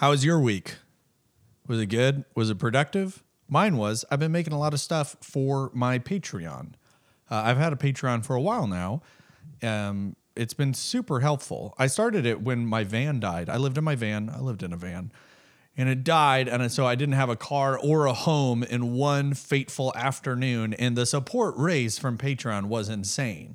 How was your week? Was it good? Was it productive? Mine was. I've been making a lot of stuff for my Patreon. Uh, I've had a Patreon for a while now. Um, it's been super helpful. I started it when my van died. I lived in my van. I lived in a van, and it died, and so I didn't have a car or a home in one fateful afternoon. And the support raised from Patreon was insane.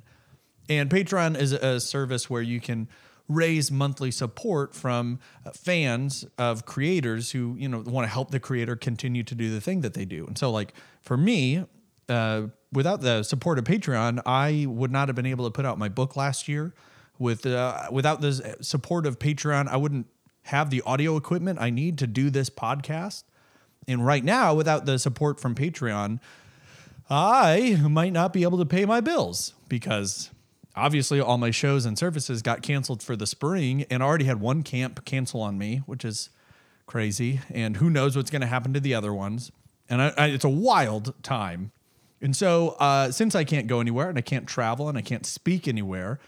And Patreon is a service where you can raise monthly support from uh, fans of creators who you know want to help the creator continue to do the thing that they do. And so, like for me, uh, without the support of Patreon, I would not have been able to put out my book last year. With uh, without the support of Patreon, I wouldn't have the audio equipment I need to do this podcast. And right now, without the support from Patreon, I might not be able to pay my bills because obviously all my shows and services got canceled for the spring and I already had one camp cancel on me, which is crazy. And who knows what's going to happen to the other ones. And I, I, it's a wild time. And so, uh, since I can't go anywhere and I can't travel and I can't speak anywhere,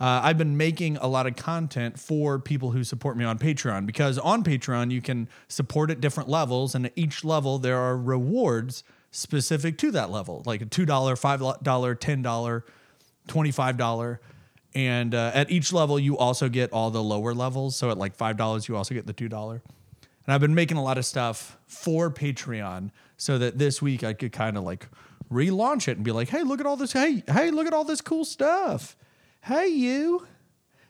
uh, I've been making a lot of content for people who support me on Patreon because on Patreon, you can support at different levels. And at each level, there are rewards specific to that level, like a $2, $5, $10, $25. And uh, at each level, you also get all the lower levels. So at like $5, you also get the $2. And I've been making a lot of stuff for Patreon so that this week I could kind of like relaunch it and be like, hey, look at all this. Hey, hey, look at all this cool stuff. Hey, you.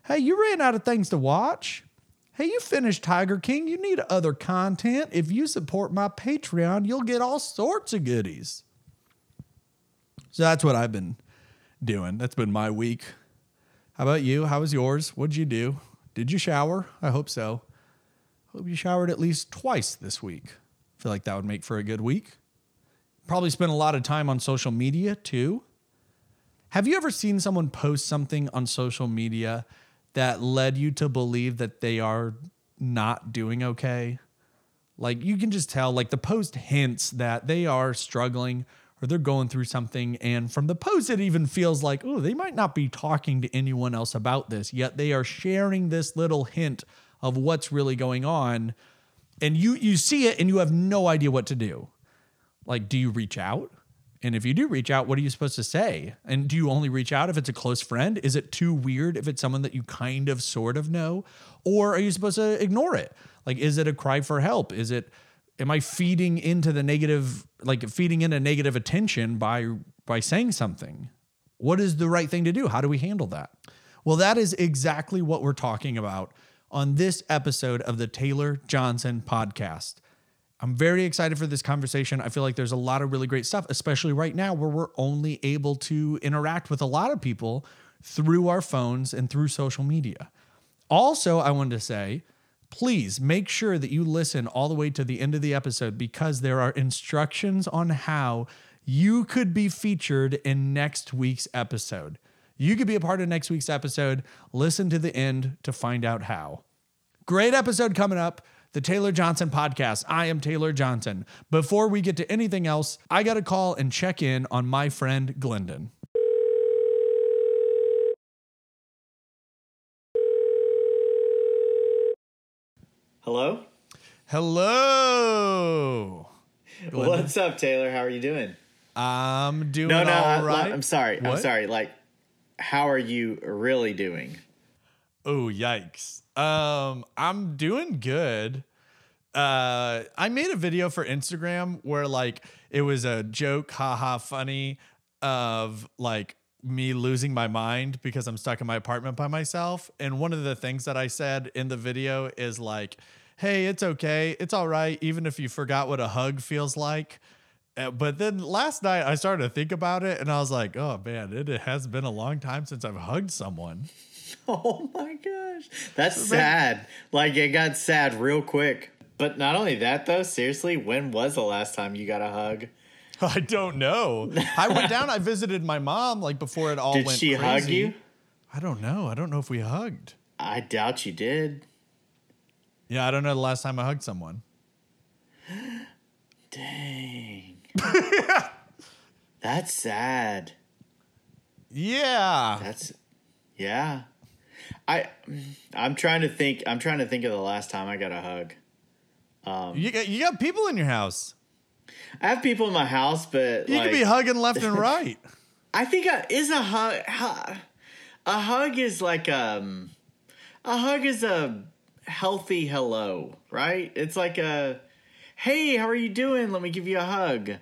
Hey, you ran out of things to watch. Hey, you finished Tiger King. You need other content. If you support my Patreon, you'll get all sorts of goodies. So that's what I've been doing. That's been my week. How about you? How was yours? What'd you do? Did you shower? I hope so. Hope you showered at least twice this week. Feel like that would make for a good week. Probably spent a lot of time on social media too. Have you ever seen someone post something on social media that led you to believe that they are not doing okay? Like you can just tell, like the post hints that they are struggling or they're going through something. And from the post, it even feels like, oh, they might not be talking to anyone else about this, yet they are sharing this little hint of what's really going on. And you you see it and you have no idea what to do. Like, do you reach out? And if you do reach out, what are you supposed to say? And do you only reach out if it's a close friend? Is it too weird if it's someone that you kind of sort of know? Or are you supposed to ignore it? Like, is it a cry for help? Is it am I feeding into the negative, like feeding into negative attention by by saying something? What is the right thing to do? How do we handle that? Well, that is exactly what we're talking about on this episode of the Taylor Johnson podcast. I'm very excited for this conversation. I feel like there's a lot of really great stuff, especially right now where we're only able to interact with a lot of people through our phones and through social media. Also, I wanted to say, please make sure that you listen all the way to the end of the episode because there are instructions on how you could be featured in next week's episode. You could be a part of next week's episode. Listen to the end to find out how. Great episode coming up. The Taylor Johnson podcast. I am Taylor Johnson. Before we get to anything else, I got to call and check in on my friend Glendon. Hello? Hello. What's up, Taylor? How are you doing? I'm doing No, no, all I, right. I'm sorry. I'm sorry. Like, how are you really doing? Oh, yikes. Um, I'm doing good. Uh, I made a video for Instagram where like it was a joke, haha, funny of like me losing my mind because I'm stuck in my apartment by myself. And one of the things that I said in the video is like, hey, it's okay. It's all right. Even if you forgot what a hug feels like. Uh, But then last night I started to think about it and I was like, oh man, it has been a long time since I've hugged someone. Oh my gosh. That's sad. Like, it got sad real quick. But not only that, though, seriously, when was the last time you got a hug? I don't know. I went down. I visited my mom like before it all Did went she crazy. hug you? I don't know. I don't know if we hugged. I doubt you did. Yeah, I don't know the last time I hugged someone. Dang. That's sad. Yeah. That's yeah. I I'm trying to think I'm trying to think of the last time I got a hug. Um You got you got people in your house. I have people in my house, but You like, could be hugging left and right. I think a, is a hug. hu- A hug is like um, a hug is a healthy hello, right? It's like a, hey, how are you doing? Let me give you a hug.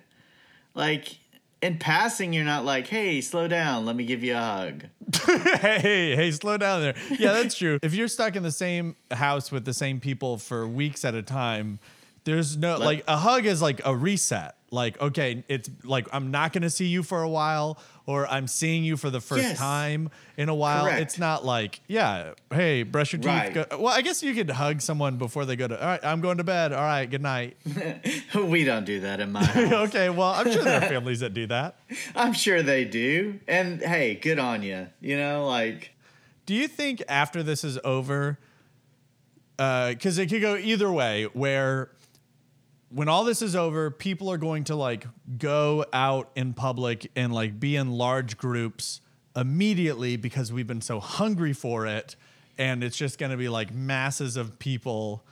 Like in passing, you're not like, hey, slow down. Let me give you a hug. hey, hey, slow down there. Yeah, that's true. if you're stuck in the same house with the same people for weeks at a time, there's no like a hug is like a reset. Like, okay, it's like I'm not gonna see you for a while, or I'm seeing you for the first Yes. time in a while. Correct. It's not like, yeah, hey, brush your teeth. Right. Go. Well, I guess you could hug someone before they go to. All right, I'm going to bed. All right, good night. we don't do that in my house. okay, well, I'm sure there are families that do that. I'm sure they do. And hey, good on you. You know, like Do you think after this is over, uh, because it could go either way, where when all this is over, people are going to like go out in public and like be in large groups immediately because we've been so hungry for it. And it's just going to be like masses of people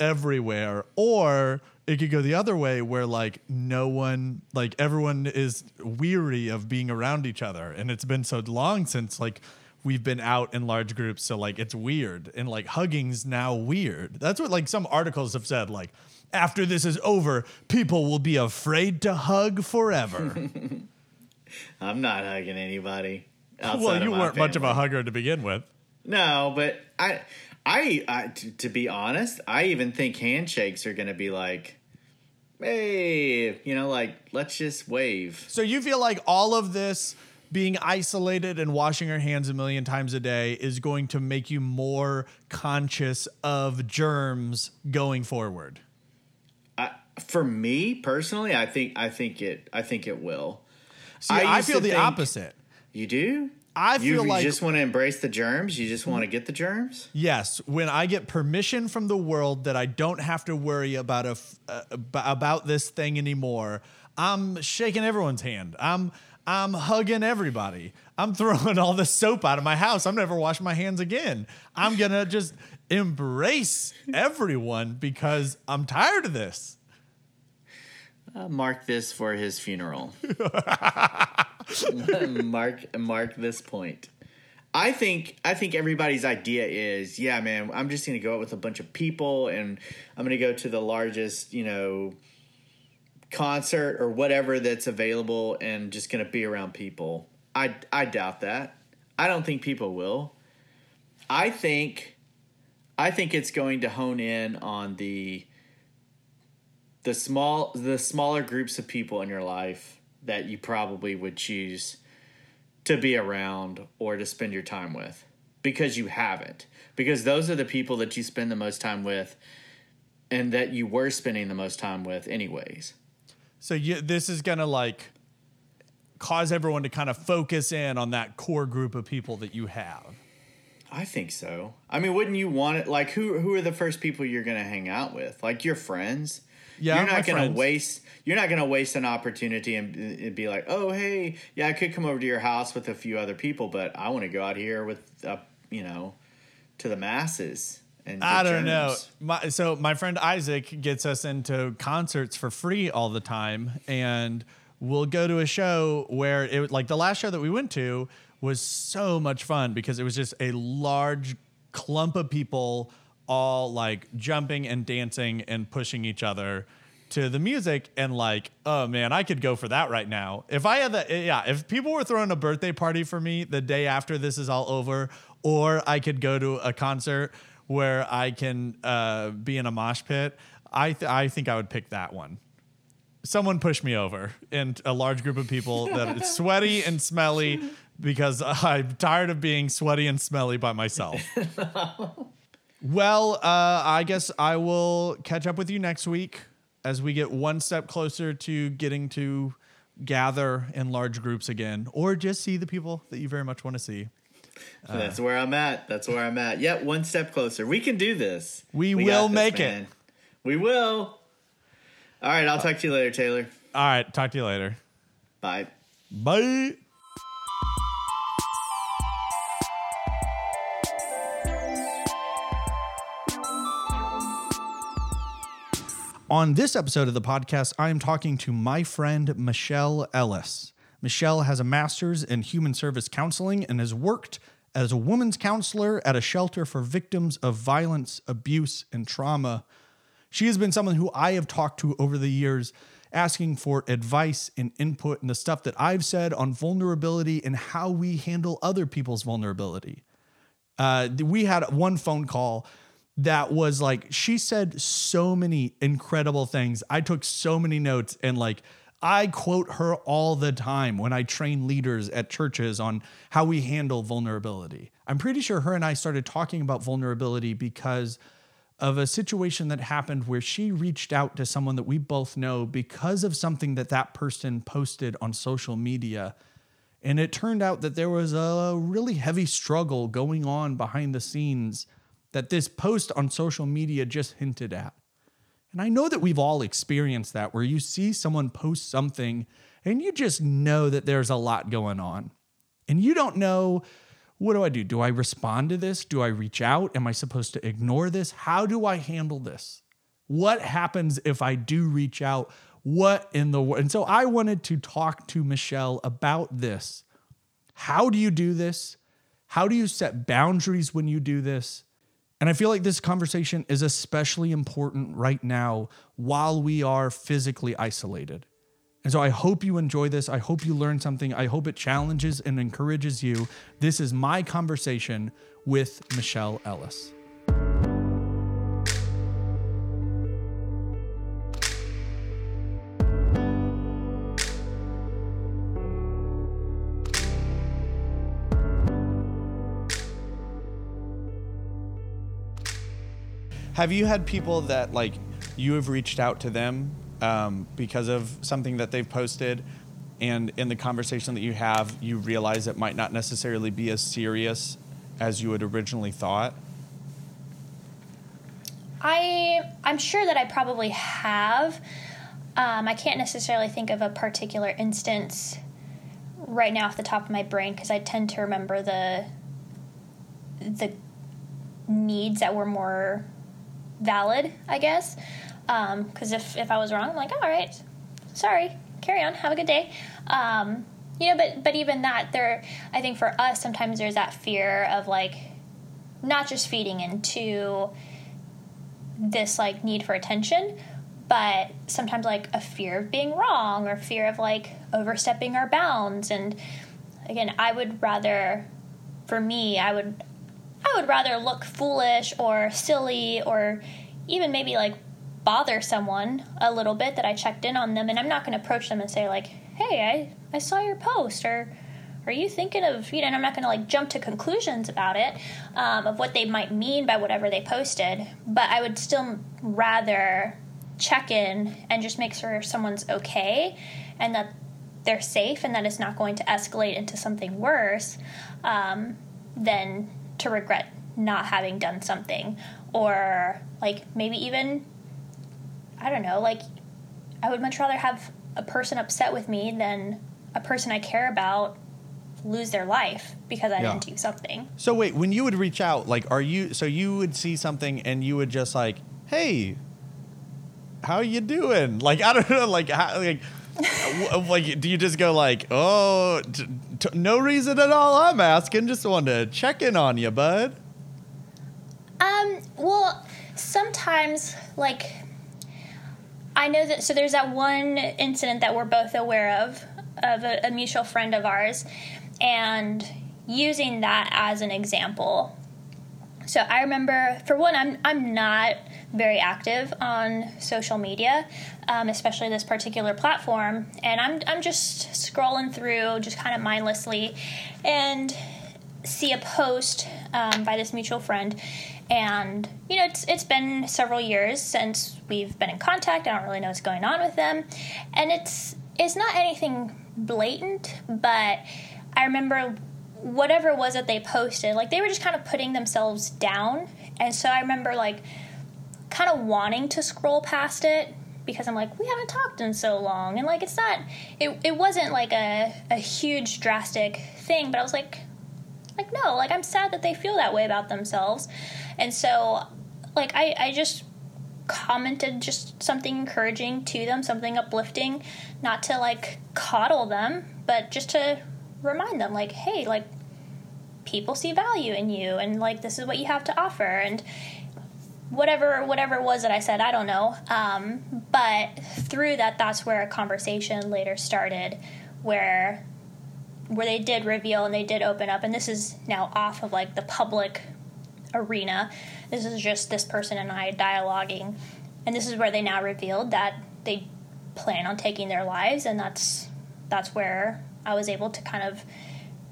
everywhere. Or it could go the other way where like no one, like everyone is weary of being around each other. And it's been so long since like we've been out in large groups. So like it's weird. And like hugging's now weird. That's what like some articles have said. Like, after this is over, people will be afraid to hug forever. I'm not hugging anybody. well, you weren't much of a hugger to begin with. No, but I, I, I t- to be honest, I even think handshakes are going to be like, hey, you know, like let's just wave. So you feel like all of this being isolated and washing your hands a million times a day is going to make you more conscious of germs going forward. For me personally, I think I think it I think it will. See, I I, feel the opposite. You do? I feel you like just want to embrace the germs. You just want to get the germs. Yes, when I get permission from the world that I don't have to worry about a uh, about this thing anymore, I'm shaking everyone's hand. I'm I'm hugging everybody. I'm throwing all the soap out of my house. I'm never washing my hands again. I'm gonna just embrace everyone because I'm tired of this. Uh, mark this for his funeral. mark mark this point. I think I think everybody's idea is, yeah, man, I'm just gonna go out with a bunch of people and I'm gonna go to the largest, you know, concert or whatever that's available and just gonna be around people. I I doubt that. I don't think people will. I think I think it's going to hone in on the the small the smaller groups of people in your life that you probably would choose to be around or to spend your time with because you haven't. Because those are the people that you spend the most time with and that you were spending the most time with anyways. So you, this is gonna like cause everyone to kind of focus in on that core group of people that you have. i think so. I mean wouldn't you want it like who who are the first people you're going to hang out with? Like your friends Yeah, you're not friends. to waste you're not going to waste an opportunity and, and be like oh hey yeah i could come over to your house with a few other people but i want to go out here with uh, you know to the masses and I don't know. My, so my friend Isaac gets us into concerts for free all the time, and we'll go to a show where it was like the last show that we went to was so much fun because it was just a large clump of people all like jumping and dancing and pushing each other to the music and like oh man i could go for that right now. If i had that yeah if people were throwing a birthday party for me the day after this is all over or i could go to a concert where i can uh, be in a mosh pit I, th- I think i would pick that one. Someone push me over and a large group of people that is sweaty and smelly because i'm tired of being sweaty and smelly by myself well, uh, I guess I will catch up with you next week as we get one step closer to getting to gather in large groups again, or just see the people that you very much want to see. that's where i'm at that's where i'm at yep one step closer we can do this We got will this, make it. we will all right i'll talk to you later taylor All right, talk to you later. bye Bye. On this episode of the podcast, I am talking to my friend Michelle Ellis. Michelle has a master's in human service counseling and has worked as a woman's counselor at a shelter for victims of violence, abuse, and trauma. She has been someone who I have talked to over the years, asking for advice and input and the stuff that I've said on vulnerability and how we handle other people's vulnerability. Uh, we had one phone call that was like, she said so many incredible things. I took so many notes and like, I quote her all the time when I train leaders at churches on how we handle vulnerability. I'm pretty sure her and I started talking about vulnerability because of a situation that happened where she reached out to someone that we both know because of something that that person posted on social media. And it turned out that there was a really heavy struggle going on behind the scenes that this post on social media just hinted at. And I know that we've all experienced that where you see someone post something and you just know that there's a lot going on. And you don't know what do I do? Do I respond to this? Do I reach out? Am I supposed to ignore this? How do I handle this? What happens if I do reach out? What in the world? And so I wanted to talk to Michelle about this. How do you do this? How do you set boundaries when you do this? And I feel like this conversation is especially important right now while we are physically isolated. And so I hope you enjoy this. I hope you learn something. I hope it challenges and encourages you. This is my conversation with Michelle Ellis. Have you had people that like you have reached out to them um, because of something that they've posted, and in the conversation that you have, you realize it might not necessarily be as serious as you had originally thought? I I'm sure that I probably have. Um, I can't necessarily think of a particular instance right now off the top of my brain because I tend to remember the the needs that were more valid, I guess. Because um, if, if I was wrong, I'm like, all right, sorry, carry on, have a good day. Um, you know, but but even that, there, I think for us, sometimes there's that fear of like not just feeding into this like need for attention, but sometimes like a fear of being wrong or fear of like overstepping our bounds. And again, I would rather, for me, I would I would rather look foolish or silly or even maybe like bother someone a little bit that I checked in on them and I'm not going to approach them and say like, "Hey, I I saw your post," or "Are you thinking of?" You know, and I'm not going to like jump to conclusions about it um, of what they might mean by whatever they posted. But I would still rather check in and just make sure someone's okay and that they're safe and that it's not going to escalate into something worse um, than to regret not having done something or like maybe even I don't know, like I would much rather have a person upset with me than a person I care about lose their life because I yeah. didn't do something. So wait, when you would reach out, like are you so you would see something and you would just like, "Hey, how you doing?" Like I don't know, like how, like like do you just go like, "Oh, t- t- no reason at all I'm asking, just wanted to check in on you, bud." Um, well, sometimes like I know that so there's that one incident that we're both aware of of a, a mutual friend of ours and using that as an example. So I remember for one I'm I'm not very active on social media, um, especially this particular platform, and I'm I'm just scrolling through just kind of mindlessly and see a post um, by this mutual friend. And you know it's it's been several years since we've been in contact. I don't really know what's going on with them, and it's it's not anything blatant, but I remember whatever it was that they posted, like they were just kind of putting themselves down, and so I remember like kind of wanting to scroll past it because I'm like, we haven't talked in so long. And like, it's not, it, it wasn't like a, a huge drastic thing, but I was like, like, no, like, I'm sad that they feel that way about themselves. And so, like, I, I just commented just something encouraging to them, something uplifting, not to like coddle them, but just to remind them, like, hey, like, people see value in you and like this is what you have to offer and whatever whatever it was that I said, I don't know. Um, but through that, that's where a conversation later started, where where they did reveal and they did open up, and this is now off of like the public arena. This is just this person and I dialoguing, and this is where they now revealed that they plan on taking their lives, and that's that's where I was able to kind of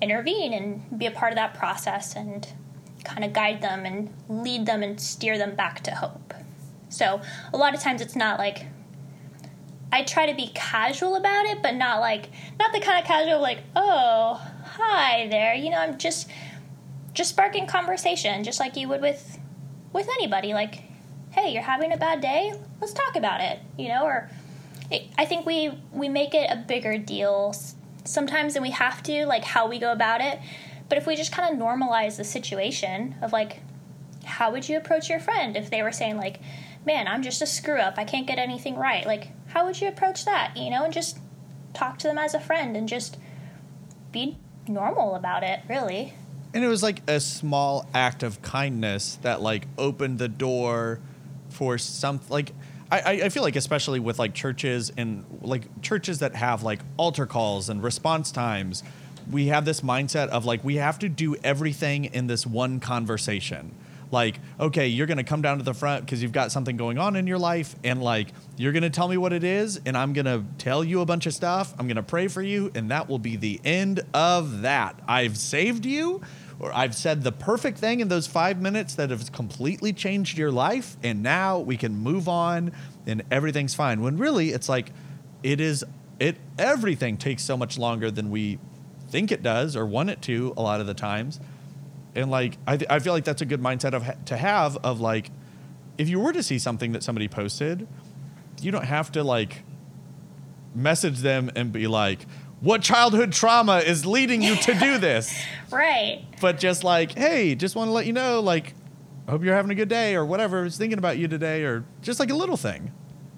intervene and be a part of that process and kind of guide them and lead them and steer them back to hope. So a lot of times it's not like I try to be casual about it, but not like not the kind of casual like, oh, hi there. You know, I'm just just sparking conversation, just like you would with with anybody. Like, hey, you're having a bad day. Let's talk about it. You know, or I think we we make it a bigger deal sometimes than we have to, like how we go about it. But if we just kind of normalize the situation of like, how would you approach your friend if they were saying like, man, I'm just a screw up. I can't get anything right. Like, how would you approach that? You know, and just talk to them as a friend and just be normal about it, really. And it was like a small act of kindness that like opened the door for some like I, I feel like especially with like churches and like churches that have like altar calls and response times, we have this mindset of like we have to do everything in this one conversation. Like, okay, you're gonna come down to the front because you've got something going on in your life, and like you're gonna tell me what it is, and I'm gonna tell you a bunch of stuff. I'm gonna pray for you, and that will be the end of that. I've saved you or I've said the perfect thing in those five minutes that has completely changed your life, and now we can move on and everything's fine. When really it's like it is it everything takes so much longer than we think it does or want it to a lot of the times. And like I, th- I feel like that's a good mindset of ha- to have of like if you were to see something that somebody posted, you don't have to like message them and be like, what childhood trauma is leading you to do this? right. But just like, hey, just want to let you know, like, I hope you're having a good day or whatever is thinking about you today or just like a little thing.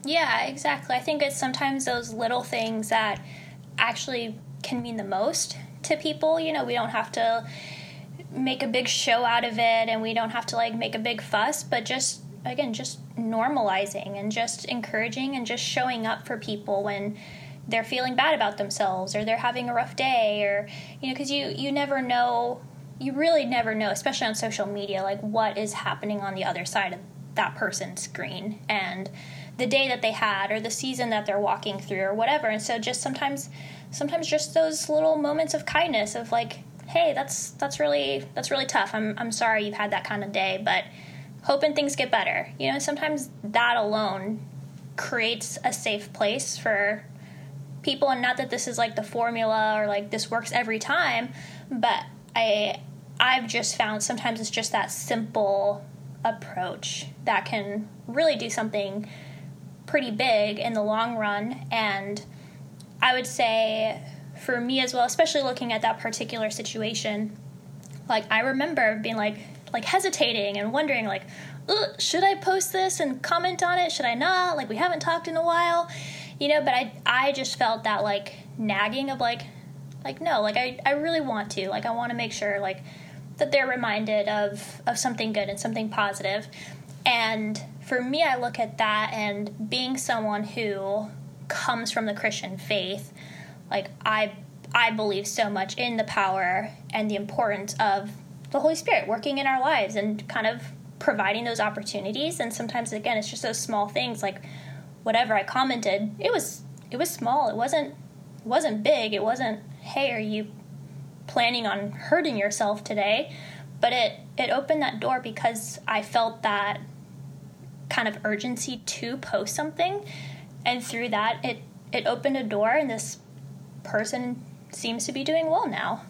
Yeah, exactly. I think it's sometimes those little things that actually can mean the most to people. You know, we don't have to make a big show out of it and we don't have to like make a big fuss, but just again, just normalizing and just encouraging and just showing up for people when they're feeling bad about themselves or they're having a rough day or you know because you you never know you really never know especially on social media like what is happening on the other side of that person's screen and the day that they had or the season that they're walking through or whatever and so just sometimes sometimes just those little moments of kindness of like hey that's that's really that's really tough. I'm, I'm sorry you've had that kind of day but hoping things get better. You know sometimes that alone creates a safe place for people and not that this is like the formula or like this works every time but i i've just found sometimes it's just that simple approach that can really do something pretty big in the long run and i would say for me as well especially looking at that particular situation like i remember being like like hesitating and wondering like should i post this and comment on it? Should i not? Like we haven't talked in a while you know but i i just felt that like nagging of like like no like i i really want to like i want to make sure like that they're reminded of of something good and something positive. And for me i look at that and being someone who comes from the christian faith like i i believe so much in the power and the importance of the holy spirit working in our lives and kind of providing those opportunities and sometimes again it's just those small things like whatever I commented, it was it was small. It wasn't it wasn't big. It wasn't, "Hey, are you planning on hurting yourself today?" But it it opened that door because I felt that kind of urgency to post something, and through that it it opened a door and this person seems to be doing well now.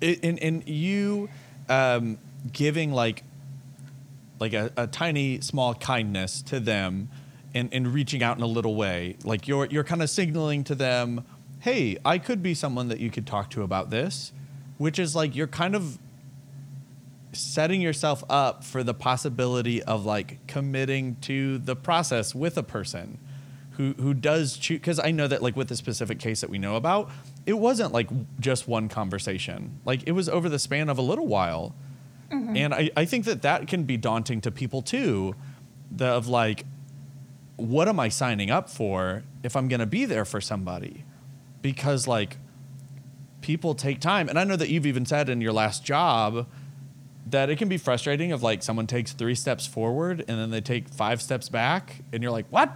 and and you um, giving like like a, a tiny small kindness to them and, and reaching out in a little way. Like you're you're kind of signaling to them, hey, I could be someone that you could talk to about this, which is like you're kind of setting yourself up for the possibility of like committing to the process with a person who who does choose because I know that like with the specific case that we know about, it wasn't like just one conversation. Like it was over the span of a little while. Mm-hmm. And I, I think that that can be daunting to people too, the, of like, what am I signing up for if I'm going to be there for somebody? Because like people take time. And I know that you've even said in your last job that it can be frustrating of like someone takes three steps forward and then they take five steps back and you're like, what?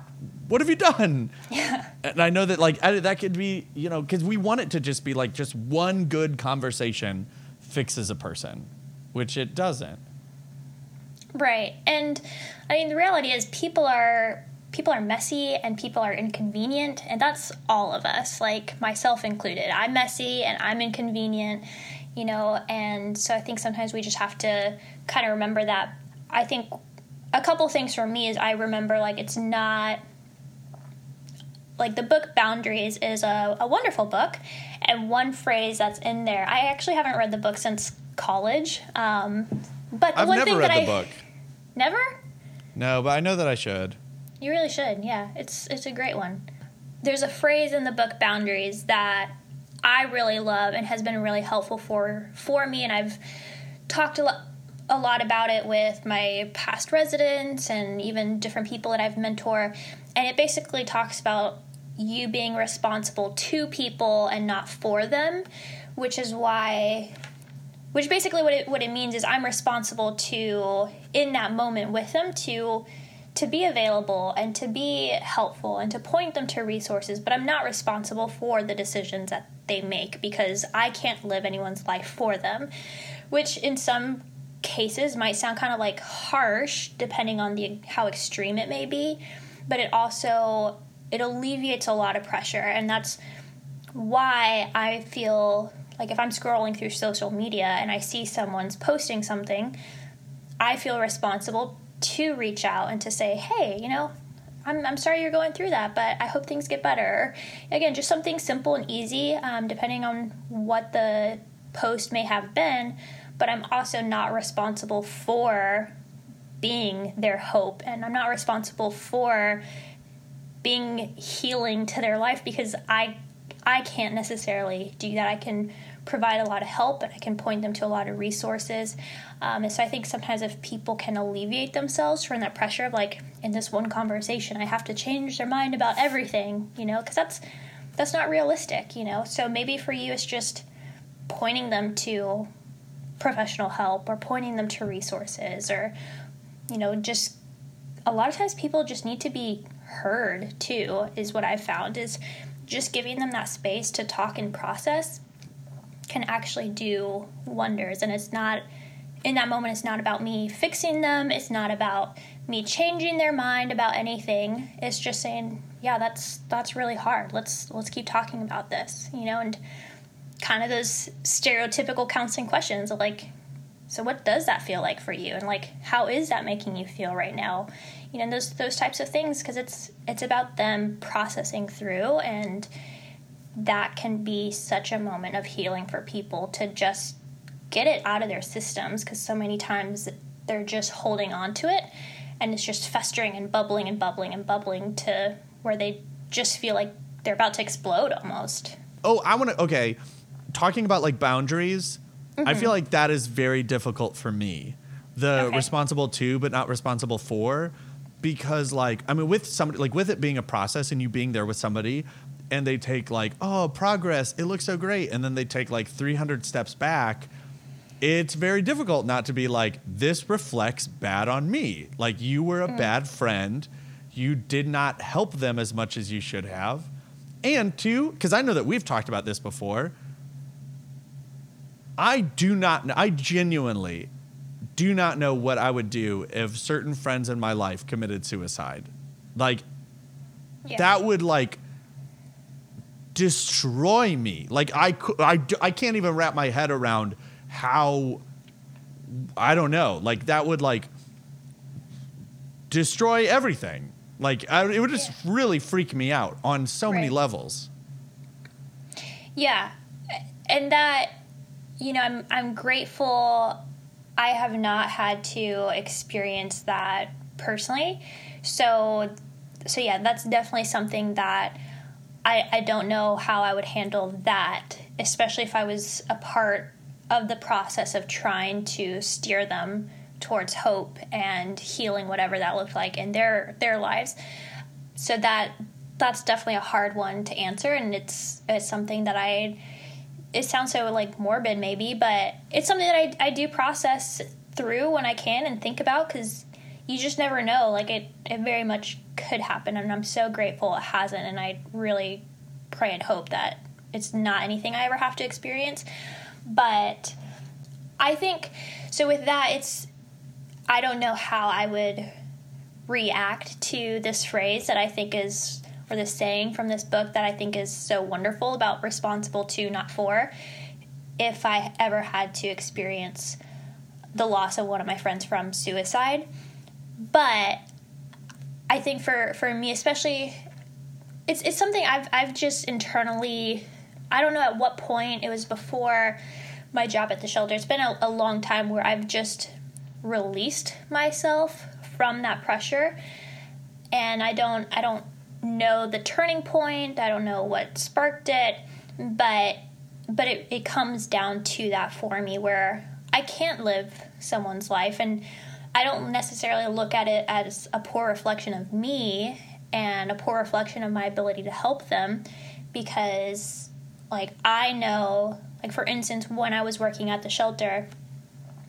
What have you done? Yeah. And I know that like I, that could be, you know, because we want it to just be like just one good conversation fixes a person, which it doesn't. Right. And I mean the reality is people are people are messy and people are inconvenient and that's all of us, like myself included. I'm messy and I'm inconvenient, you know, and so I think sometimes we just have to kind of remember that. I think a couple things for me is I remember like it's not like the book Boundaries is a, a wonderful book, and one phrase that's in there. I actually haven't read the book since college, um, but the I've one never thing read that the I book. never. No, but I know that I should. You really should. Yeah, it's it's a great one. There's a phrase in the book Boundaries that I really love and has been really helpful for for me, and I've talked a lot a lot about it with my past residents and even different people that I've mentored. And it basically talks about you being responsible to people and not for them, which is why which basically what it what it means is I'm responsible to in that moment with them to to be available and to be helpful and to point them to resources, but I'm not responsible for the decisions that they make because I can't live anyone's life for them, which in some cases might sound kind of like harsh depending on the how extreme it may be, but it also it alleviates a lot of pressure and that's why I feel like if I'm scrolling through social media and I see someone's posting something, I feel responsible to reach out and to say, hey, you know, I'm, I'm sorry you're going through that, but I hope things get better. Again, just something simple and easy, um, depending on what the post may have been, but I'm also not responsible for being their hope, and I'm not responsible for being healing to their life because I I can't necessarily do that. I can provide a lot of help and I can point them to a lot of resources. Um, and so I think sometimes if people can alleviate themselves from that pressure of like in this one conversation, I have to change their mind about everything, you know, because that's that's not realistic, you know. So maybe for you, it's just pointing them to professional help or pointing them to resources or you know just a lot of times people just need to be heard too is what i've found is just giving them that space to talk and process can actually do wonders. And it's not in that moment it's not about me fixing them. It's not about me changing their mind about anything. It's just saying yeah that's that's really hard. Let's let's keep talking about this you know and kind of those stereotypical counseling questions like so what does that feel like for you? And like how is that making you feel right now you know those those types of things because it's it's about them processing through and that can be such a moment of healing for people to just get it out of their systems because so many times they're just holding on to it and it's just festering and bubbling and bubbling and bubbling to where they just feel like they're about to explode almost Oh, I want to. Okay, talking about like boundaries, I feel mm-hmm. like that is very difficult for me. The Okay. responsible to, but not responsible for, because like I mean, with somebody like with it being a process and you being there with somebody, and they take like oh progress, it looks so great, and then they take like three hundred steps back. It's very difficult not to be like this reflects bad on me. Like you were a mm. bad friend, you did not help them as much as you should have. And two, because I know that we've talked about this before, I do not, I genuinely do not know what I would do if certain friends in my life committed suicide. Like, yeah that would like destroy me. Like, I, I, I can't even wrap my head around how, I don't know, like, that would like destroy everything. Like, I, it would just really freak me out on so many levels. Yeah, and that you know, I'm I'm grateful I have not had to experience that personally. So, so yeah, that's definitely something that I, I don't know how I would handle that, especially if I was a part of the process of trying to steer them towards hope and healing whatever that looked like in their their lives so that that's definitely a hard one to answer and it's it's something that i it sounds so like morbid maybe but it's something that i, I do process through when i can and think about because you just never know like it it very much could happen and i'm so grateful it hasn't and i really pray and hope that it's not anything i ever have to experience but i think so with that it's I don't know how I would react to this phrase that I think is, or this saying from this book that I think is so wonderful about responsible to, not for, if I ever had to experience the loss of one of my friends from suicide. But I think for, for me, especially, it's, it's something I've, I've just internally, I don't know at what point, it was before my job at the shelter. It's been a, a long time where I've just released myself from that pressure and I don't I don't know the turning point. I don't know what sparked it, but but it, it comes down to that for me where I can't live someone's life and I don't necessarily look at it as a poor reflection of me and a poor reflection of my ability to help them because like I know like for instance when I was working at the shelter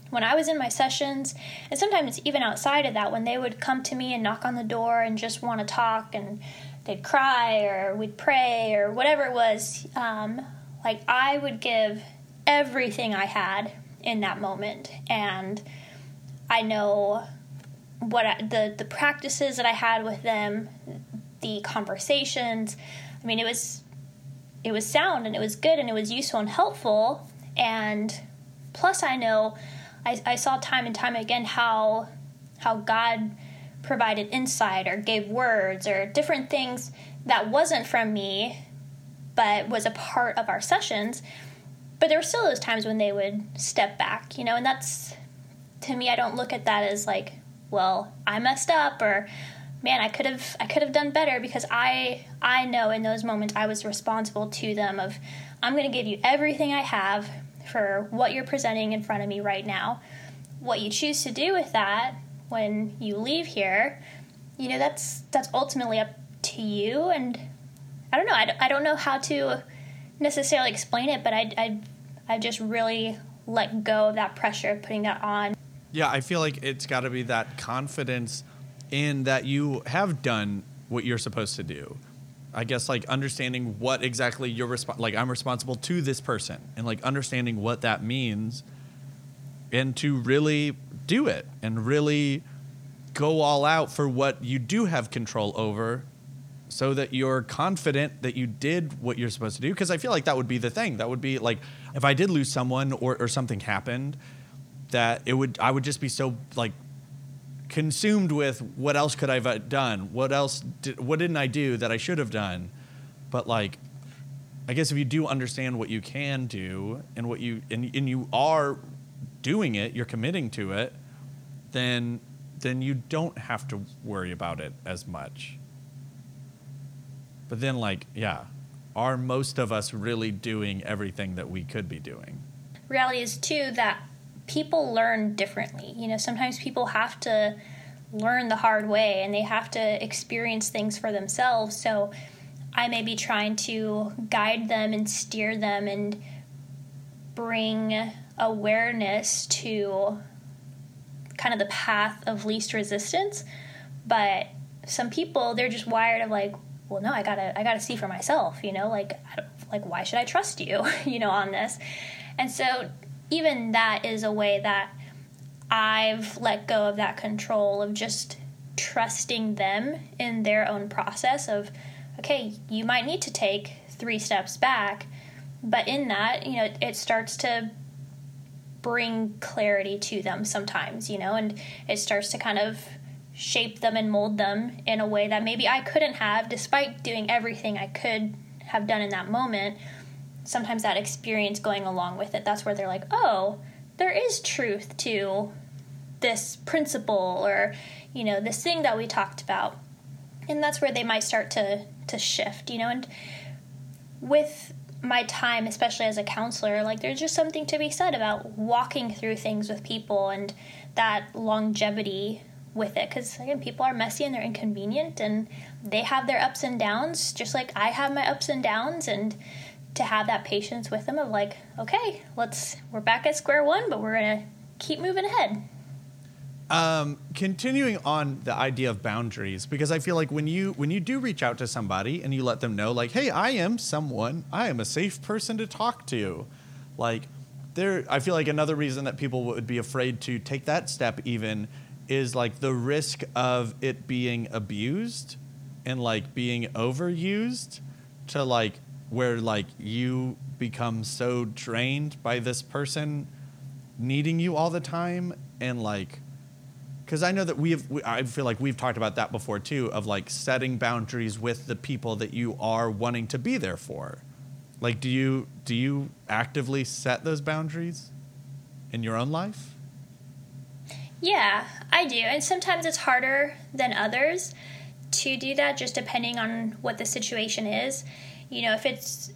when I was in my sessions, and sometimes even outside of that, when they would come to me and knock on the door and just want to talk, and they'd cry or we'd pray or whatever it was, um, like I would give everything I had in that moment, and I know what I, the the practices that I had with them, the conversations. I mean, it was it was sound and it was good and it was useful and helpful, and plus I know I, I saw time and time again how how God provided insight or gave words or different things that wasn't from me but was a part of our sessions. But there were still those times when they would step back you know and that's to me i don't look at that as like well i messed up or man i could have i could have done better because i i know in those moments i was responsible to them of i'm going to give you everything i have for what you're presenting in front of me right now. What you choose to do with that when you leave here, you know, that's that's ultimately up to you. And I don't know, I, I don't know how to necessarily explain it, but I, I, I just really let go of that pressure of putting that on. Yeah, I feel like it's got to be that confidence in that you have done what you're supposed to do. I guess like understanding what exactly you're resp- like I'm responsible to this person and like understanding what that means and to really do it and really go all out for what you do have control over so that you're confident that you did what you're supposed to do. Because I feel like that would be the thing. That would be like if I did lose someone or, or something happened that it would I would just be so like consumed with what else could I have done? What else? Did, what didn't I do that I should have done? But like, I guess if you do understand what you can do and what you and, and you are doing it, you're committing to it, then then you don't have to worry about it as much. But then, like, yeah, are most of us really doing everything that we could be doing? Reality is too that people learn differently. You know, sometimes people have to learn the hard way and they have to experience things for themselves. So I may be trying to guide them and steer them and bring awareness to kind of the path of least resistance. But some people, they're just wired of like, well, no, I gotta, I gotta see for myself. You know, like, like why should I trust you? you know, on this. And so even that is a way that I've let go of that control of just trusting them in their own process of, okay, you might need to take three steps back, but in that, you know, it starts to bring clarity to them sometimes, you know, and it starts to kind of shape them and mold them in a way that maybe I couldn't have despite doing everything I could have done in that moment sometimes that experience going along with it, that's where they're like, oh, there is truth to this principle or you know this thing that we talked about. And that's where they might start to to shift you know and with my time especially as a counselor like there's just something to be said about walking through things with people and that longevity with it because again people are messy and they're inconvenient and they have their ups and downs just like i have my ups and downs and to have that patience with them of like okay let's we're back at square one but we're gonna keep moving ahead. Um, continuing on the idea of boundaries, because I feel like when you when you do reach out to somebody and you let them know, like, hey, I am someone, I am a safe person to talk to, like, there, I feel like another reason that people would be afraid to take that step even is like the risk of it being abused and like being overused to like where like you become so drained by this person needing you all the time and like because I know that we have, we, I feel like we've talked about that before too, of like setting boundaries with the people that you are wanting to be there for. Like, do you do you actively set those boundaries in your own life? Yeah, I do, and sometimes it's harder than others to do that, just depending on what the situation is. You know, if it's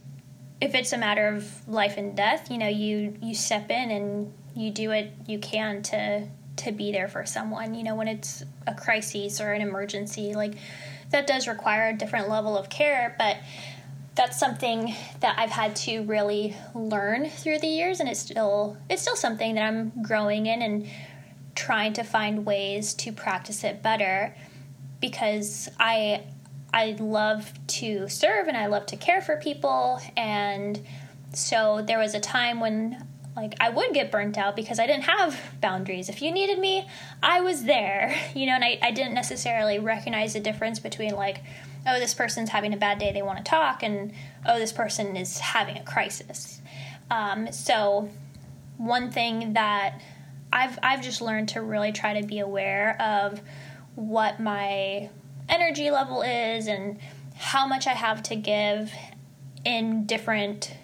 if it's a matter of life and death, you know, you you step in and you do what you can to to be there for someone. You know, when it's a crisis or an emergency, like that does require a different level of care, but that's something that I've had to really learn through the years and it's still it's still something that I'm growing in and trying to find ways to practice it better because I I love to serve and I love to care for people and so there was a time when like I would get burnt out because I didn't have boundaries. If you needed me, I was there, you know, and I, I didn't necessarily recognize the difference between like, oh, this person's having a bad day, they want to talk, and oh, this person is having a crisis. Um, so, one thing that I've I've just learned to really try to be aware of what my energy level is and how much I have to give in different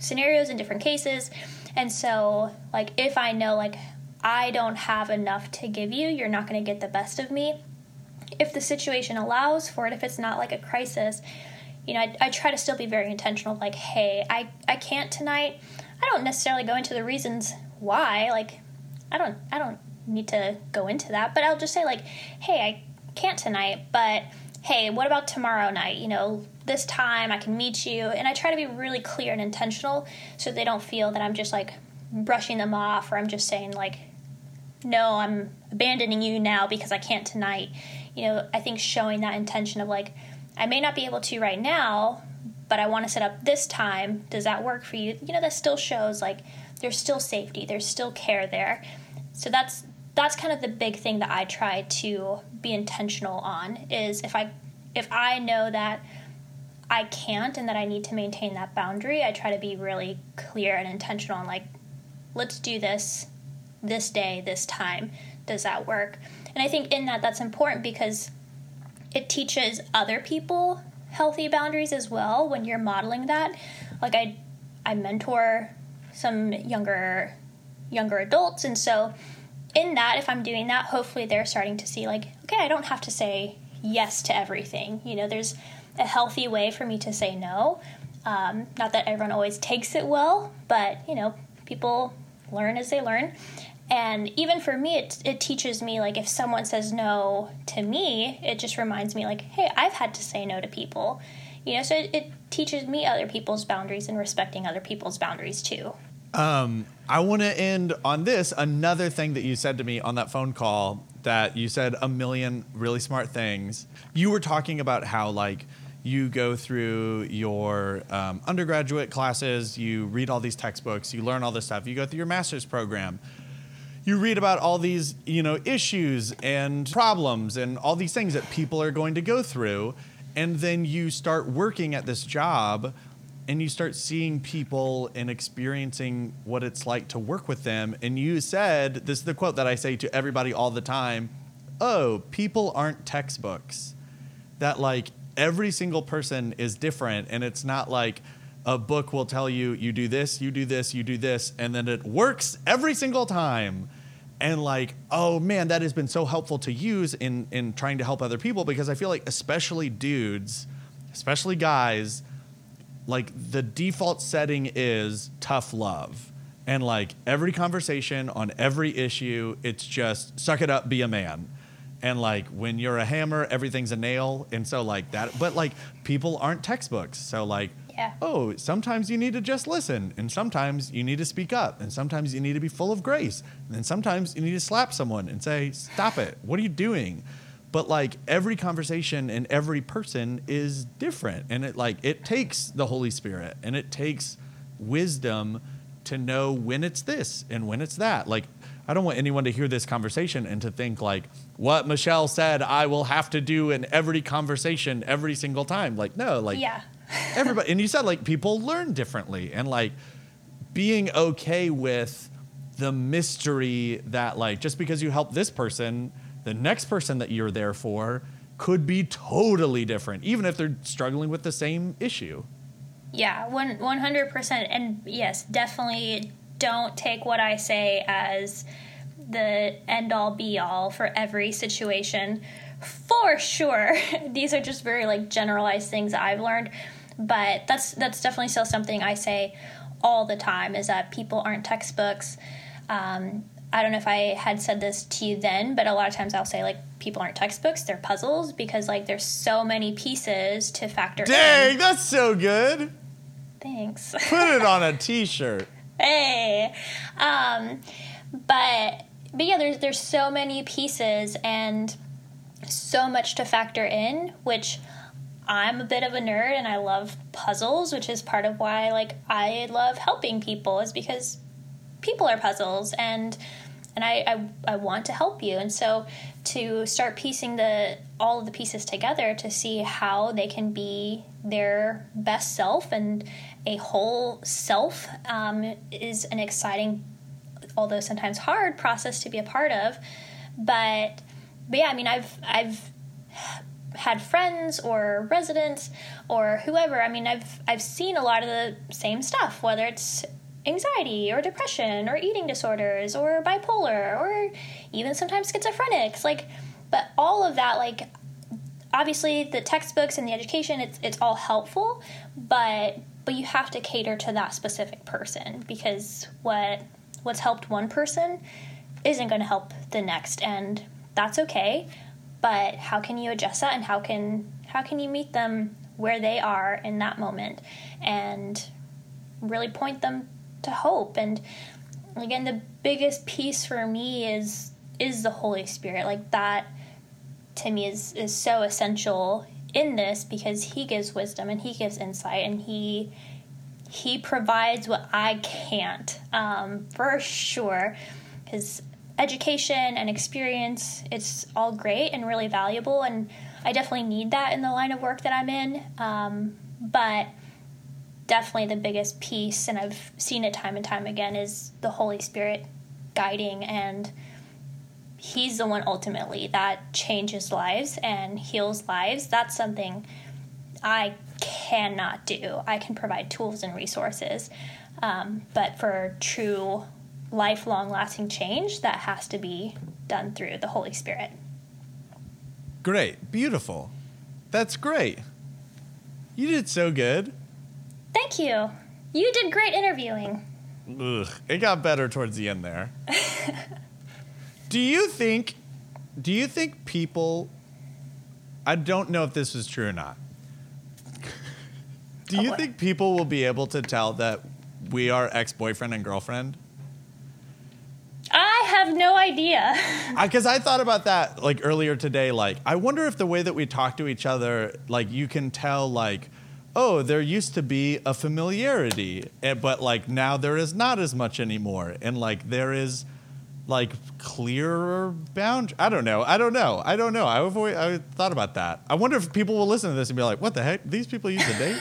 scenarios in different cases and so, like, if I know, like, I don't have enough to give you, you're not going to get the best of me. If the situation allows for it, if it's not like a crisis, you know, I, I try to still be very intentional. Like, hey, I, I can't tonight. I don't necessarily go into the reasons why. Like, I don't, I don't need to go into that. But I'll just say, like, hey, I can't tonight, but hey, what about tomorrow night? You know, this time I can meet you. And I try to be really clear and intentional so they don't feel that I'm just like brushing them off or I'm just saying, like, no, I'm abandoning you now because I can't tonight. You know, I think showing that intention of like, I may not be able to right now, but I want to set up this time. Does that work for you? You know, that still shows like there's still safety, there's still care there. So that's that's kind of the big thing that I try to be intentional on is if I if I know that I can't and that I need to maintain that boundary, I try to be really clear and intentional and like let's do this this day, this time. Does that work? And I think in that that's important because it teaches other people healthy boundaries as well when you're modeling that. Like I I mentor some younger younger adults and so in that, if I'm doing that, hopefully they're starting to see, like, okay, I don't have to say yes to everything. You know, there's a healthy way for me to say no. Um, not that everyone always takes it well, but, you know, people learn as they learn. And even for me, it, it teaches me, like, if someone says no to me, it just reminds me, like, hey, I've had to say no to people. You know, so it, it teaches me other people's boundaries and respecting other people's boundaries too. Um, I want to end on this. Another thing that you said to me on that phone call that you said a million really smart things. You were talking about how, like, you go through your um, undergraduate classes, you read all these textbooks, you learn all this stuff, you go through your master's program. You read about all these, you know, issues and problems and all these things that people are going to go through, and then you start working at this job and you start seeing people and experiencing what it's like to work with them. And you said, this is the quote that I say to everybody all the time Oh, people aren't textbooks. That, like, every single person is different. And it's not like a book will tell you you do this, you do this, you do this, and then it works every single time. And like, oh man, that has been so helpful to use in in trying to help other people because I feel like especially dudes, especially guys, like the default setting is tough love. And like every conversation on every issue, it's just suck it up, be a man. And like when you're a hammer, everything's a nail. And so like that, but like people aren't textbooks. So like, Yeah. oh, sometimes you need to just listen. And sometimes you need to speak up. And sometimes you need to be full of grace. And then sometimes you need to slap someone and say, stop it. What are you doing? But like every conversation and every person is different. And it like it takes the holy spirit and it takes wisdom to know when it's this and when it's that. Like i don't want anyone to hear this conversation and to think like what michelle said i will have to do in every conversation every single time. Like no like Yeah. everybody and you said like people learn differently. And like being okay with the mystery that like just because you help this person the next person that you're there for could be totally different even if they're struggling with the same issue Yeah, one one hundred percent, and yes, definitely don't take what I say as the end all be all for every situation. For sure, these are just very like generalized things I've learned, but that's that's definitely still something I say all the time is that people aren't textbooks. Um, I don't know if I had said this to you then, but a lot of times I'll say like people aren't textbooks; they're puzzles because like there's so many pieces to factor in. dang in. that's so good Thanks. put it on a t-shirt hey um but but yeah there's there's so many pieces and so much to factor in which i'm a bit of a nerd and i love puzzles which is part of why like i love helping people is because people are puzzles and and I, I I want to help you. And so to start piecing the all of the pieces together to see how they can be their best self and a whole self um, is an exciting although sometimes hard process to be a part of. But but yeah I mean I've I've had friends or residents or whoever. I mean i've i've seen a lot of the same stuff whether it's anxiety or depression or eating disorders or bipolar or even sometimes schizophrenics like but all of that like obviously the textbooks and the education it's it's all helpful but but you have to cater to that specific person because what what's helped one person isn't going to help the next and that's okay but how can you adjust that and how can how can you meet them where they are in that moment and really point them to hope. And again the biggest piece for me is is the holy spirit. Like that to me is is so essential in this because he gives wisdom and he gives insight and he he provides what I can't um, for sure. Because education and experience it's all great and really valuable and I definitely need that in the line of work that I'm in. Um, but definitely the biggest piece and I've seen it time and time again is the Holy Spirit guiding and he's the one ultimately that changes lives and heals lives. That's something I cannot do. I can provide tools and resources, um, but for true lifelong lasting change, that has to be done through the Holy Spirit. great. Beautiful. That's great. You did so good Thank you. You did great interviewing. Ugh, it got better towards the end there. do you think do you think people I don't know if this is true or not. Do you Oh, think people will be able to tell that we are ex-boyfriend and girlfriend? I have no idea. Because I thought about that like earlier today. Like, I wonder if the way that we talk to each other, like, you can tell, like, oh, there used to be a familiarity, eh, but like now there is not as much anymore, and like there is like clearer bound. I don't know. I don't know. I don't know. I've always I thought about that. I wonder if people will listen to this and be like, what the heck? These people used to date?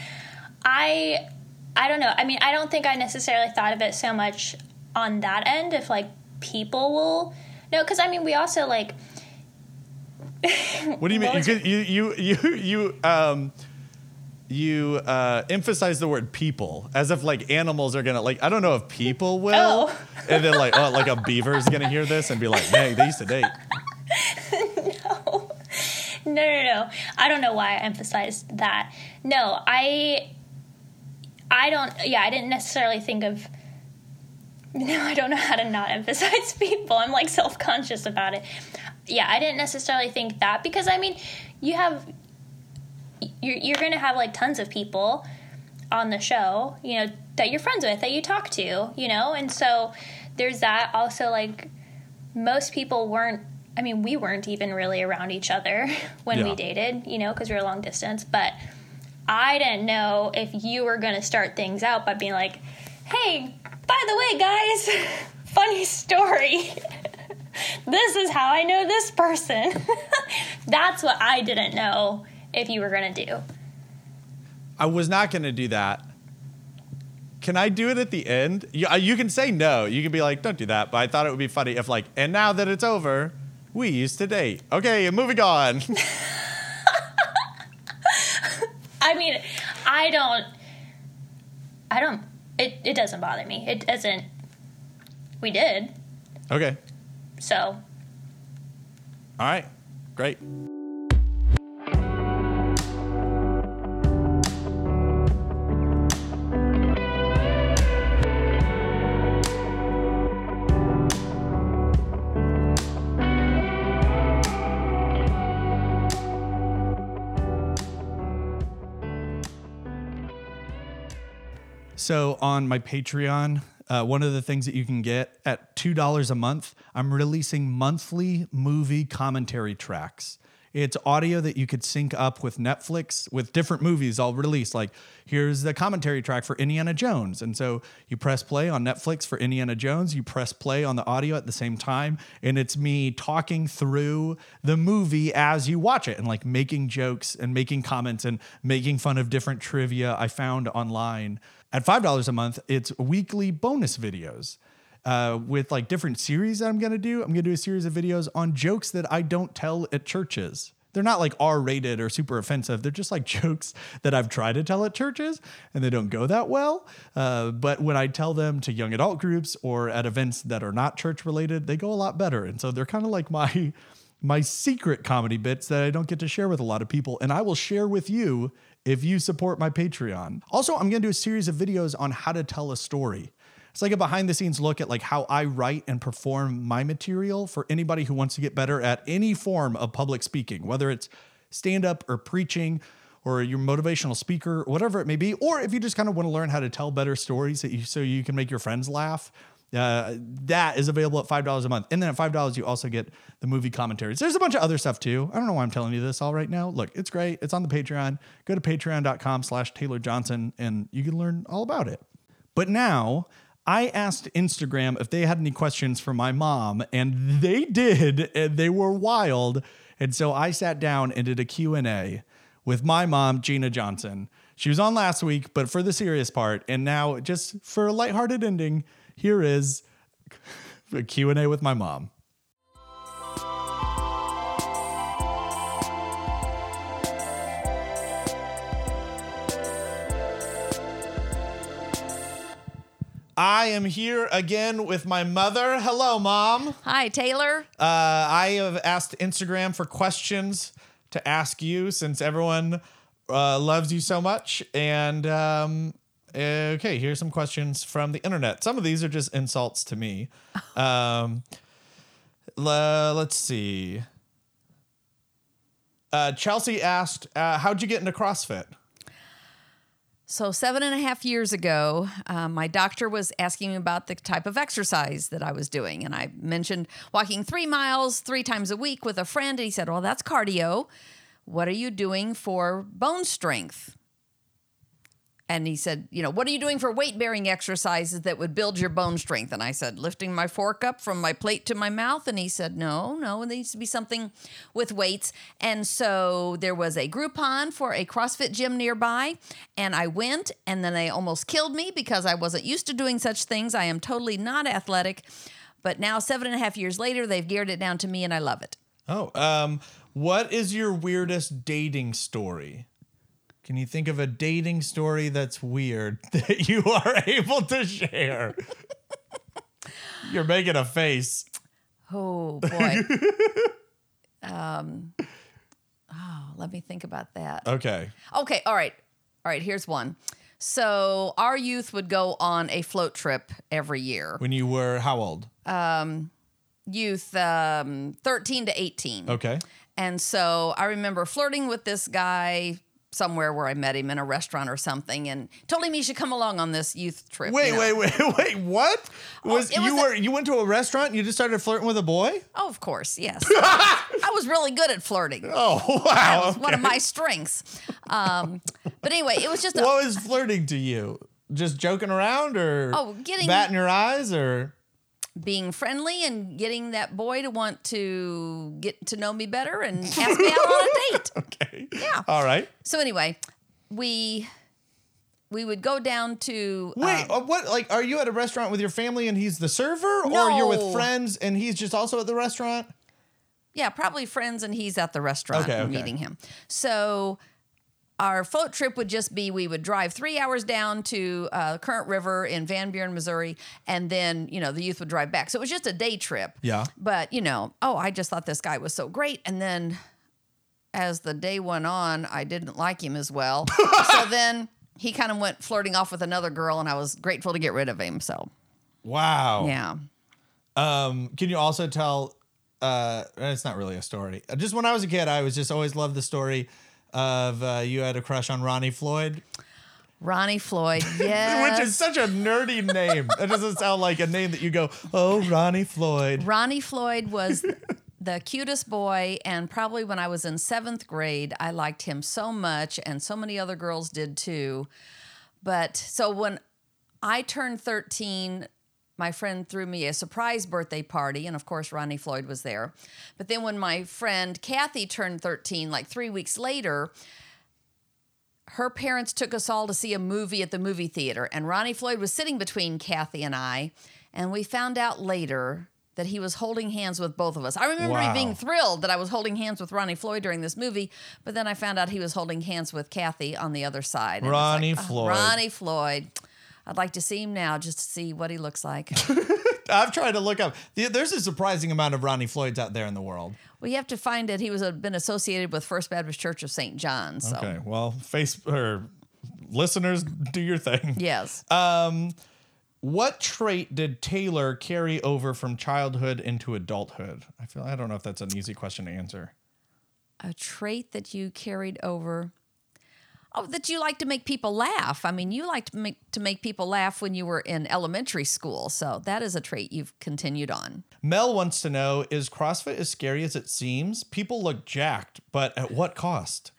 I I don't know. I mean, I don't think I necessarily thought of it so much on that end if like people will no cuz I mean, we also like What do you mean? You, you you you you um you uh, emphasize the word people as if like animals are gonna like I don't know if people will, Oh. and then like oh like a beaver's gonna hear this and be like, hey, they used to date. No, no, no. I don't know why I emphasized that. No, I, I don't. Yeah, I didn't necessarily think of. No, I don't know how to not emphasize people. I'm like self conscious about it. Yeah, I didn't necessarily think that because I mean, you have, you're you're gonna have like tons of people on the show, you know, that you're friends with, that you talk to, you know, and so there's that. Also, like most people weren't i mean we weren't even really around each other when Yeah. we dated you know because we were long distance but i didn't know if you were going to start things out by being like hey by the way guys funny story this is how i know this person that's what i didn't know if you were going to do I was not gonna do that. Can I do it at the end? You, uh, you can say no. You can be like, don't do that. But I thought it would be funny if like, and now that it's over, we used to date. Okay, moving on. i mean i don't i don't it, it doesn't bother me it doesn't we did okay. so All right. Great. So on my Patreon, uh, one of the things that you can get at two dollars a month, I'm releasing monthly movie commentary tracks. It's audio that you could sync up with Netflix with different movies all released. Like here's the commentary track for Indiana Jones, and so you press play on Netflix for Indiana Jones. You press play on the audio at the same time, and it's me talking through the movie as you watch it, and like making jokes and making comments and making fun of different trivia I found online. At $5 a month, it's weekly bonus videos uh, with like different series that I'm to do. I'm to do a series of videos on jokes that I don't tell at churches. They're not like R rated or super offensive. They're just like jokes that I've tried to tell at churches and they don't go that well. Uh, but when I tell them to young adult groups or at events that are not church related, they go a lot better. And so they're kind of like my my secret comedy bits that I don't get to share with a lot of people. And I will share with you if you support my Patreon. Also, I'm going to do a series of videos on how to tell a story. It's like a behind the scenes look at like how I write and perform my material for anybody who wants to get better at any form of public speaking, whether it's stand up or preaching or you're motivational speaker, whatever it may be, or if you just kind of want to learn how to tell better stories that you so you can make your friends laugh. Uh, that is available at five dollars a month, and then at five dollars you also get the movie commentaries. There's a bunch of other stuff too. I don't know why I'm telling you this all right now. Look, it's great. It's on the Patreon. Go to patreon.com/slash Taylor Johnson, and you can learn all about it. But now I asked Instagram if they had any questions for my mom, and they did, and they were wild. And so I sat down and did a Q&A with my mom, Gina Johnson. She was on last week, but for the serious part, and now just for a lighthearted ending, here is a Q&A with my mom. I am here again with my mother. Hello, mom. Hi, Taylor. Uh, I have asked Instagram for questions to ask you since everyone uh, loves you so much. And um, okay, here's some questions from the internet. Some of these are just insults to me. Um, le- let's see. Uh, Chelsea asked, uh, "How'd you get into CrossFit?" So, seven and a half years ago, um, my doctor was asking me about the type of exercise that I was doing. And I mentioned walking three miles three times a week with a friend. And he said, Well, that's cardio. What are you doing for bone strength? And he said, You know, what are you doing for weight bearing exercises that would build your bone strength? And I said, Lifting my fork up from my plate to my mouth. And he said, No, no, it needs to be something with weights. And so there was a Groupon for a CrossFit gym nearby. And I went, and then they almost killed me because I wasn't used to doing such things. I am totally not athletic. But now, seven and a half years later, they've geared it down to me, and I love it. Oh, um, what is your weirdest dating story? Can you think of a dating story that's weird that you are able to share? You're making a face. Oh boy. um, oh, let me think about that. Okay. Okay, all right. All right, here's one. So our youth would go on a float trip every year. When you were how old? Um, Youth um 13 to 18. Okay. And so I remember flirting with this guy somewhere where I met him in a restaurant or something and told him he should come along on this youth trip. Wait, you know. wait, wait, wait. What? Was, it you a- were you went to a restaurant and you just started flirting with a boy? Oh, of course, yes. I was really good at flirting. Oh wow. It's one of my strengths. Um, but anyway, it was just a, What was flirting to you? Just joking around or Oh, getting- batting your eyes or being friendly and getting that boy to want to get to know me better and ask me out on a date. okay. Yeah. All right. So anyway, we we would go down to Wait, uh, what? Like, are you at a restaurant with your family and he's the server, or you're with friends and he's just also at the restaurant? yeah, probably friends, and he's at the restaurant Okay, okay. meeting him. So our float trip would just be we would drive three hours down to uh, Current River in Van Buren, Missouri, and then you know the youth would drive back. So it was just a day trip. Yeah. But you know, oh, I just thought this guy was so great, and then as the day went on, I didn't like him as well. so then he kind of went flirting off with another girl, and I was grateful to get rid of him. So Wow. yeah. Um, can you also tell? Uh, it's not really a story. Just when I was a kid, I was just always loved the story of uh, you had a crush on Ronnie Floyd, Ronnie Floyd, yes. which is such a nerdy name. That doesn't sound like a name that you go, "Oh, Ronnie Floyd." Ronnie Floyd was the cutest boy, and probably when I was in seventh grade, I liked him so much, and so many other girls did too. But so when I turned 13, my friend threw me a surprise birthday party, and of course, Ronnie Floyd was there. But then when my friend Kathy turned 13, like three weeks later, her parents took us all to see a movie at the movie theater, and Ronnie Floyd was sitting between Kathy and I, and we found out later that he was holding hands with both of us. I remember Wow. being thrilled that I was holding hands with Ronnie Floyd during this movie, but then I found out he was holding hands with Kathy on the other side. Ronnie oh, Floyd. Ronnie Floyd. I'd like to see him now just to see what he looks like. I've tried to look up. There's a surprising amount of Ronnie Floyds out there in the world. well, you have to find it. He was uh, been associated with First Baptist Church of St. John. So Okay, well, face or listeners, do your thing. yes. Um, what trait did Taylor carry over from childhood into adulthood? I feel I don't know if that's an easy question to answer. a trait that you carried over oh that you like to make people laugh i mean you liked to make, to make people laugh when you were in elementary school so that is a trait you've continued on Mel wants to know: Is CrossFit as scary as it seems? People look jacked, but at what cost?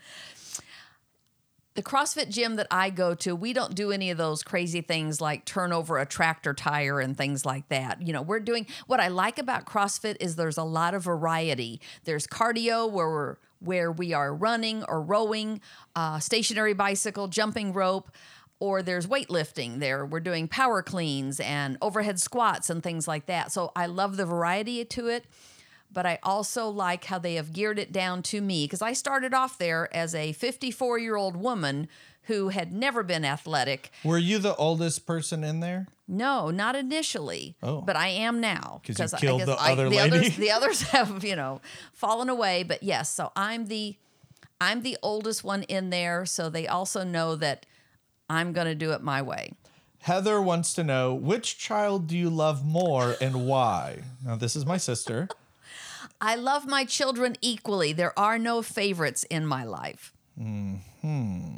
the CrossFit gym that I go to, we don't do any of those crazy things like turn over a tractor tire and things like that. You know, we're doing what I like about CrossFit is there's a lot of variety. There's cardio where we're where we are running or rowing, uh, stationary bicycle, jumping rope, or there's weightlifting. There we're doing power cleans and overhead squats and things like that. So I love the variety to it but I also like how they have geared it down to me because I started off there as a 54 year old woman who had never been athletic. Were you the oldest person in there? No, not initially, Oh. but I am now 'Cause you I killed guess the I- other the lady? Others, the others have you know fallen away, but yes, so I'm the I'm the oldest one in there, so they also know that I'm going to do it my way. Heather wants to know which child do you love more and why? Now, this is my sister. I love my children equally. There are no favorites in my life. Mm-hmm.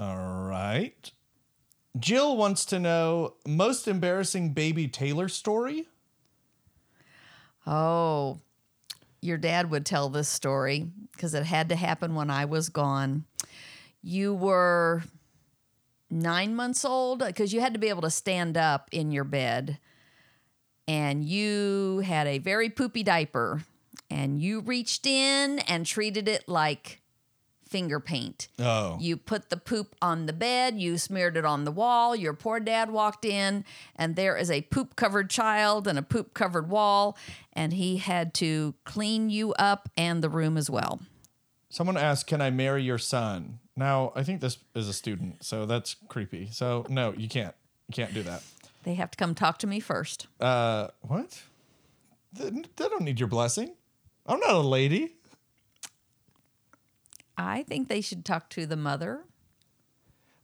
All right. Jill wants to know most embarrassing baby Taylor story. Oh, your dad would tell this story because it had to happen when I was gone. You were nine months old because you had to be able to stand up in your bed, and you had a very poopy diaper, and you reached in and treated it like finger paint. Oh, You put the poop on the bed, you smeared it on the wall. Your poor dad walked in, and there is a poop covered child and a poop covered wall, and he had to clean you up and the room as well. Someone asked, "Can I marry your son?" Now, I think this is a student, so that's creepy. So no, you can't. You can't do that. They have to come talk to me first. Uh, what? They, they don't need your blessing. I'm not a lady. I think they should talk to the mother.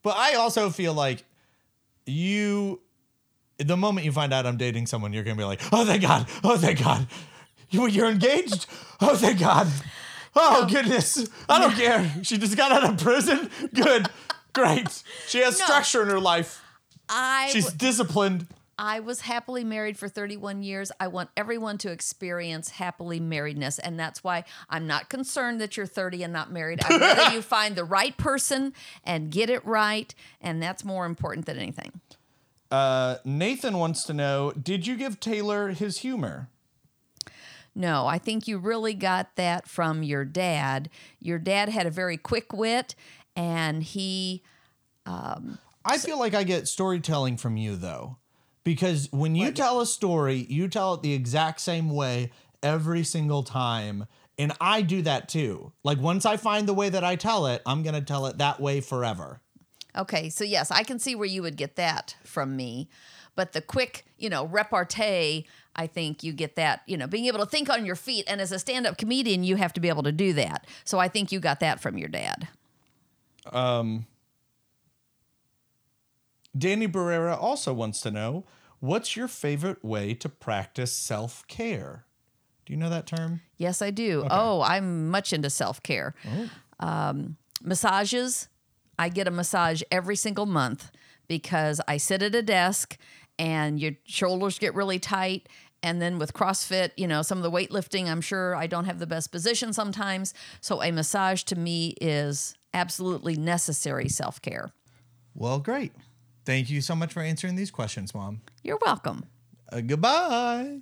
But I also feel like you, the moment you find out I'm dating someone, you're gonna be like, "Oh, thank God! Oh, thank God! You, you're engaged! Oh, thank God! Oh, goodness! I don't care. She just got out of prison. Good, great. She has No. structure in her life. I She's w- disciplined. I was happily married for 31 years. I want everyone to experience happily marriedness. And that's why I'm not concerned that you're 30 and not married. I'd rather you find the right person and get it right. And that's more important than anything. Uh, Nathan wants to know: Did you give Taylor his humor? No, I think you really got that from your dad. Your dad had a very quick wit and he I feel like I get storytelling from you though, because when you tell a story, you tell it the exact same way every single time. And I do that too. Like once I find the way that I tell it, I'm going to tell it that way forever. Okay, so yes, I can see where you would get that from me. But the quick, you know, repartee, I think you get that, you know, being able to think on your feet. And as a stand up comedian, you have to be able to do that. So I think you got that from your dad. Um, Danny Barrera also wants to know what's your favorite way to practice self care? Do you know that term? Yes, I do. Oh, I'm much into self care. Um, massages. I get a massage every single month because I sit at a desk and your shoulders get really tight. And then with CrossFit, you know, some of the weightlifting, I'm sure I don't have the best position sometimes. So a massage to me is absolutely necessary self care. Well, great. Thank you so much for answering these questions, Mom. You're welcome. Uh, goodbye.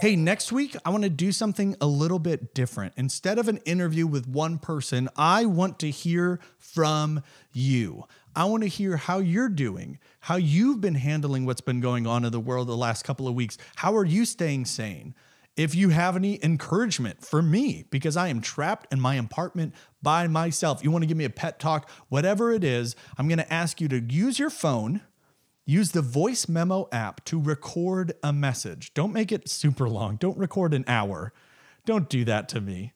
Hey, next week, I want to do something a little bit different. Instead of an interview with one person, I want to hear from you. I want to hear how you're doing, how you've been handling what's been going on in the world the last couple of weeks. How are you staying sane? If you have any encouragement for me, because I am trapped in my apartment by myself, you want to give me a pet talk, whatever it is, I'm going to ask you to use your phone Use the voice memo app to record a message. Don't make it super long. Don't record an hour. Don't do that to me.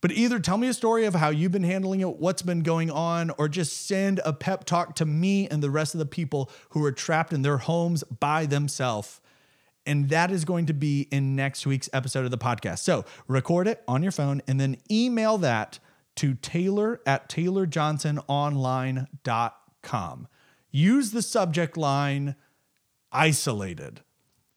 But either tell me a story of how you've been handling it, what's been going on, or just send a pep talk to me and the rest of the people who are trapped in their homes by themselves. And that is going to be in next week's episode of the podcast. So record it on your phone and then email that to Taylor at taylorjohnsononline.com. Use the subject line isolated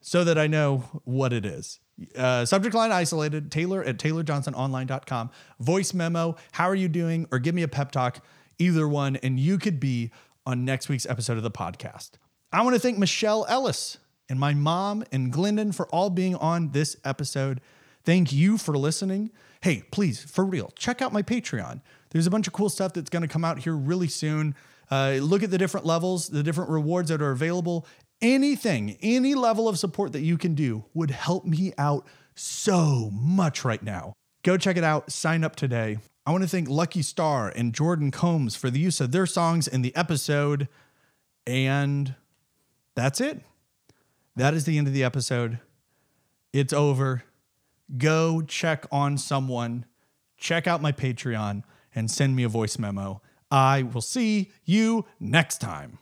so that I know what it is. Uh, subject line isolated, Taylor at taylorjohnsononline.com. Voice memo, how are you doing? Or give me a pep talk, either one, and you could be on next week's episode of the podcast. I want to thank Michelle Ellis and my mom and Glendon for all being on this episode. Thank you for listening. Hey, please, for real, check out my Patreon. There's a bunch of cool stuff that's going to come out here really soon. Uh, look at the different levels, the different rewards that are available. Anything, any level of support that you can do would help me out so much right now. Go check it out. Sign up today. I want to thank Lucky Star and Jordan Combs for the use of their songs in the episode. And that's it. That is the end of the episode. It's over. Go check on someone, check out my Patreon, and send me a voice memo. I will see you next time.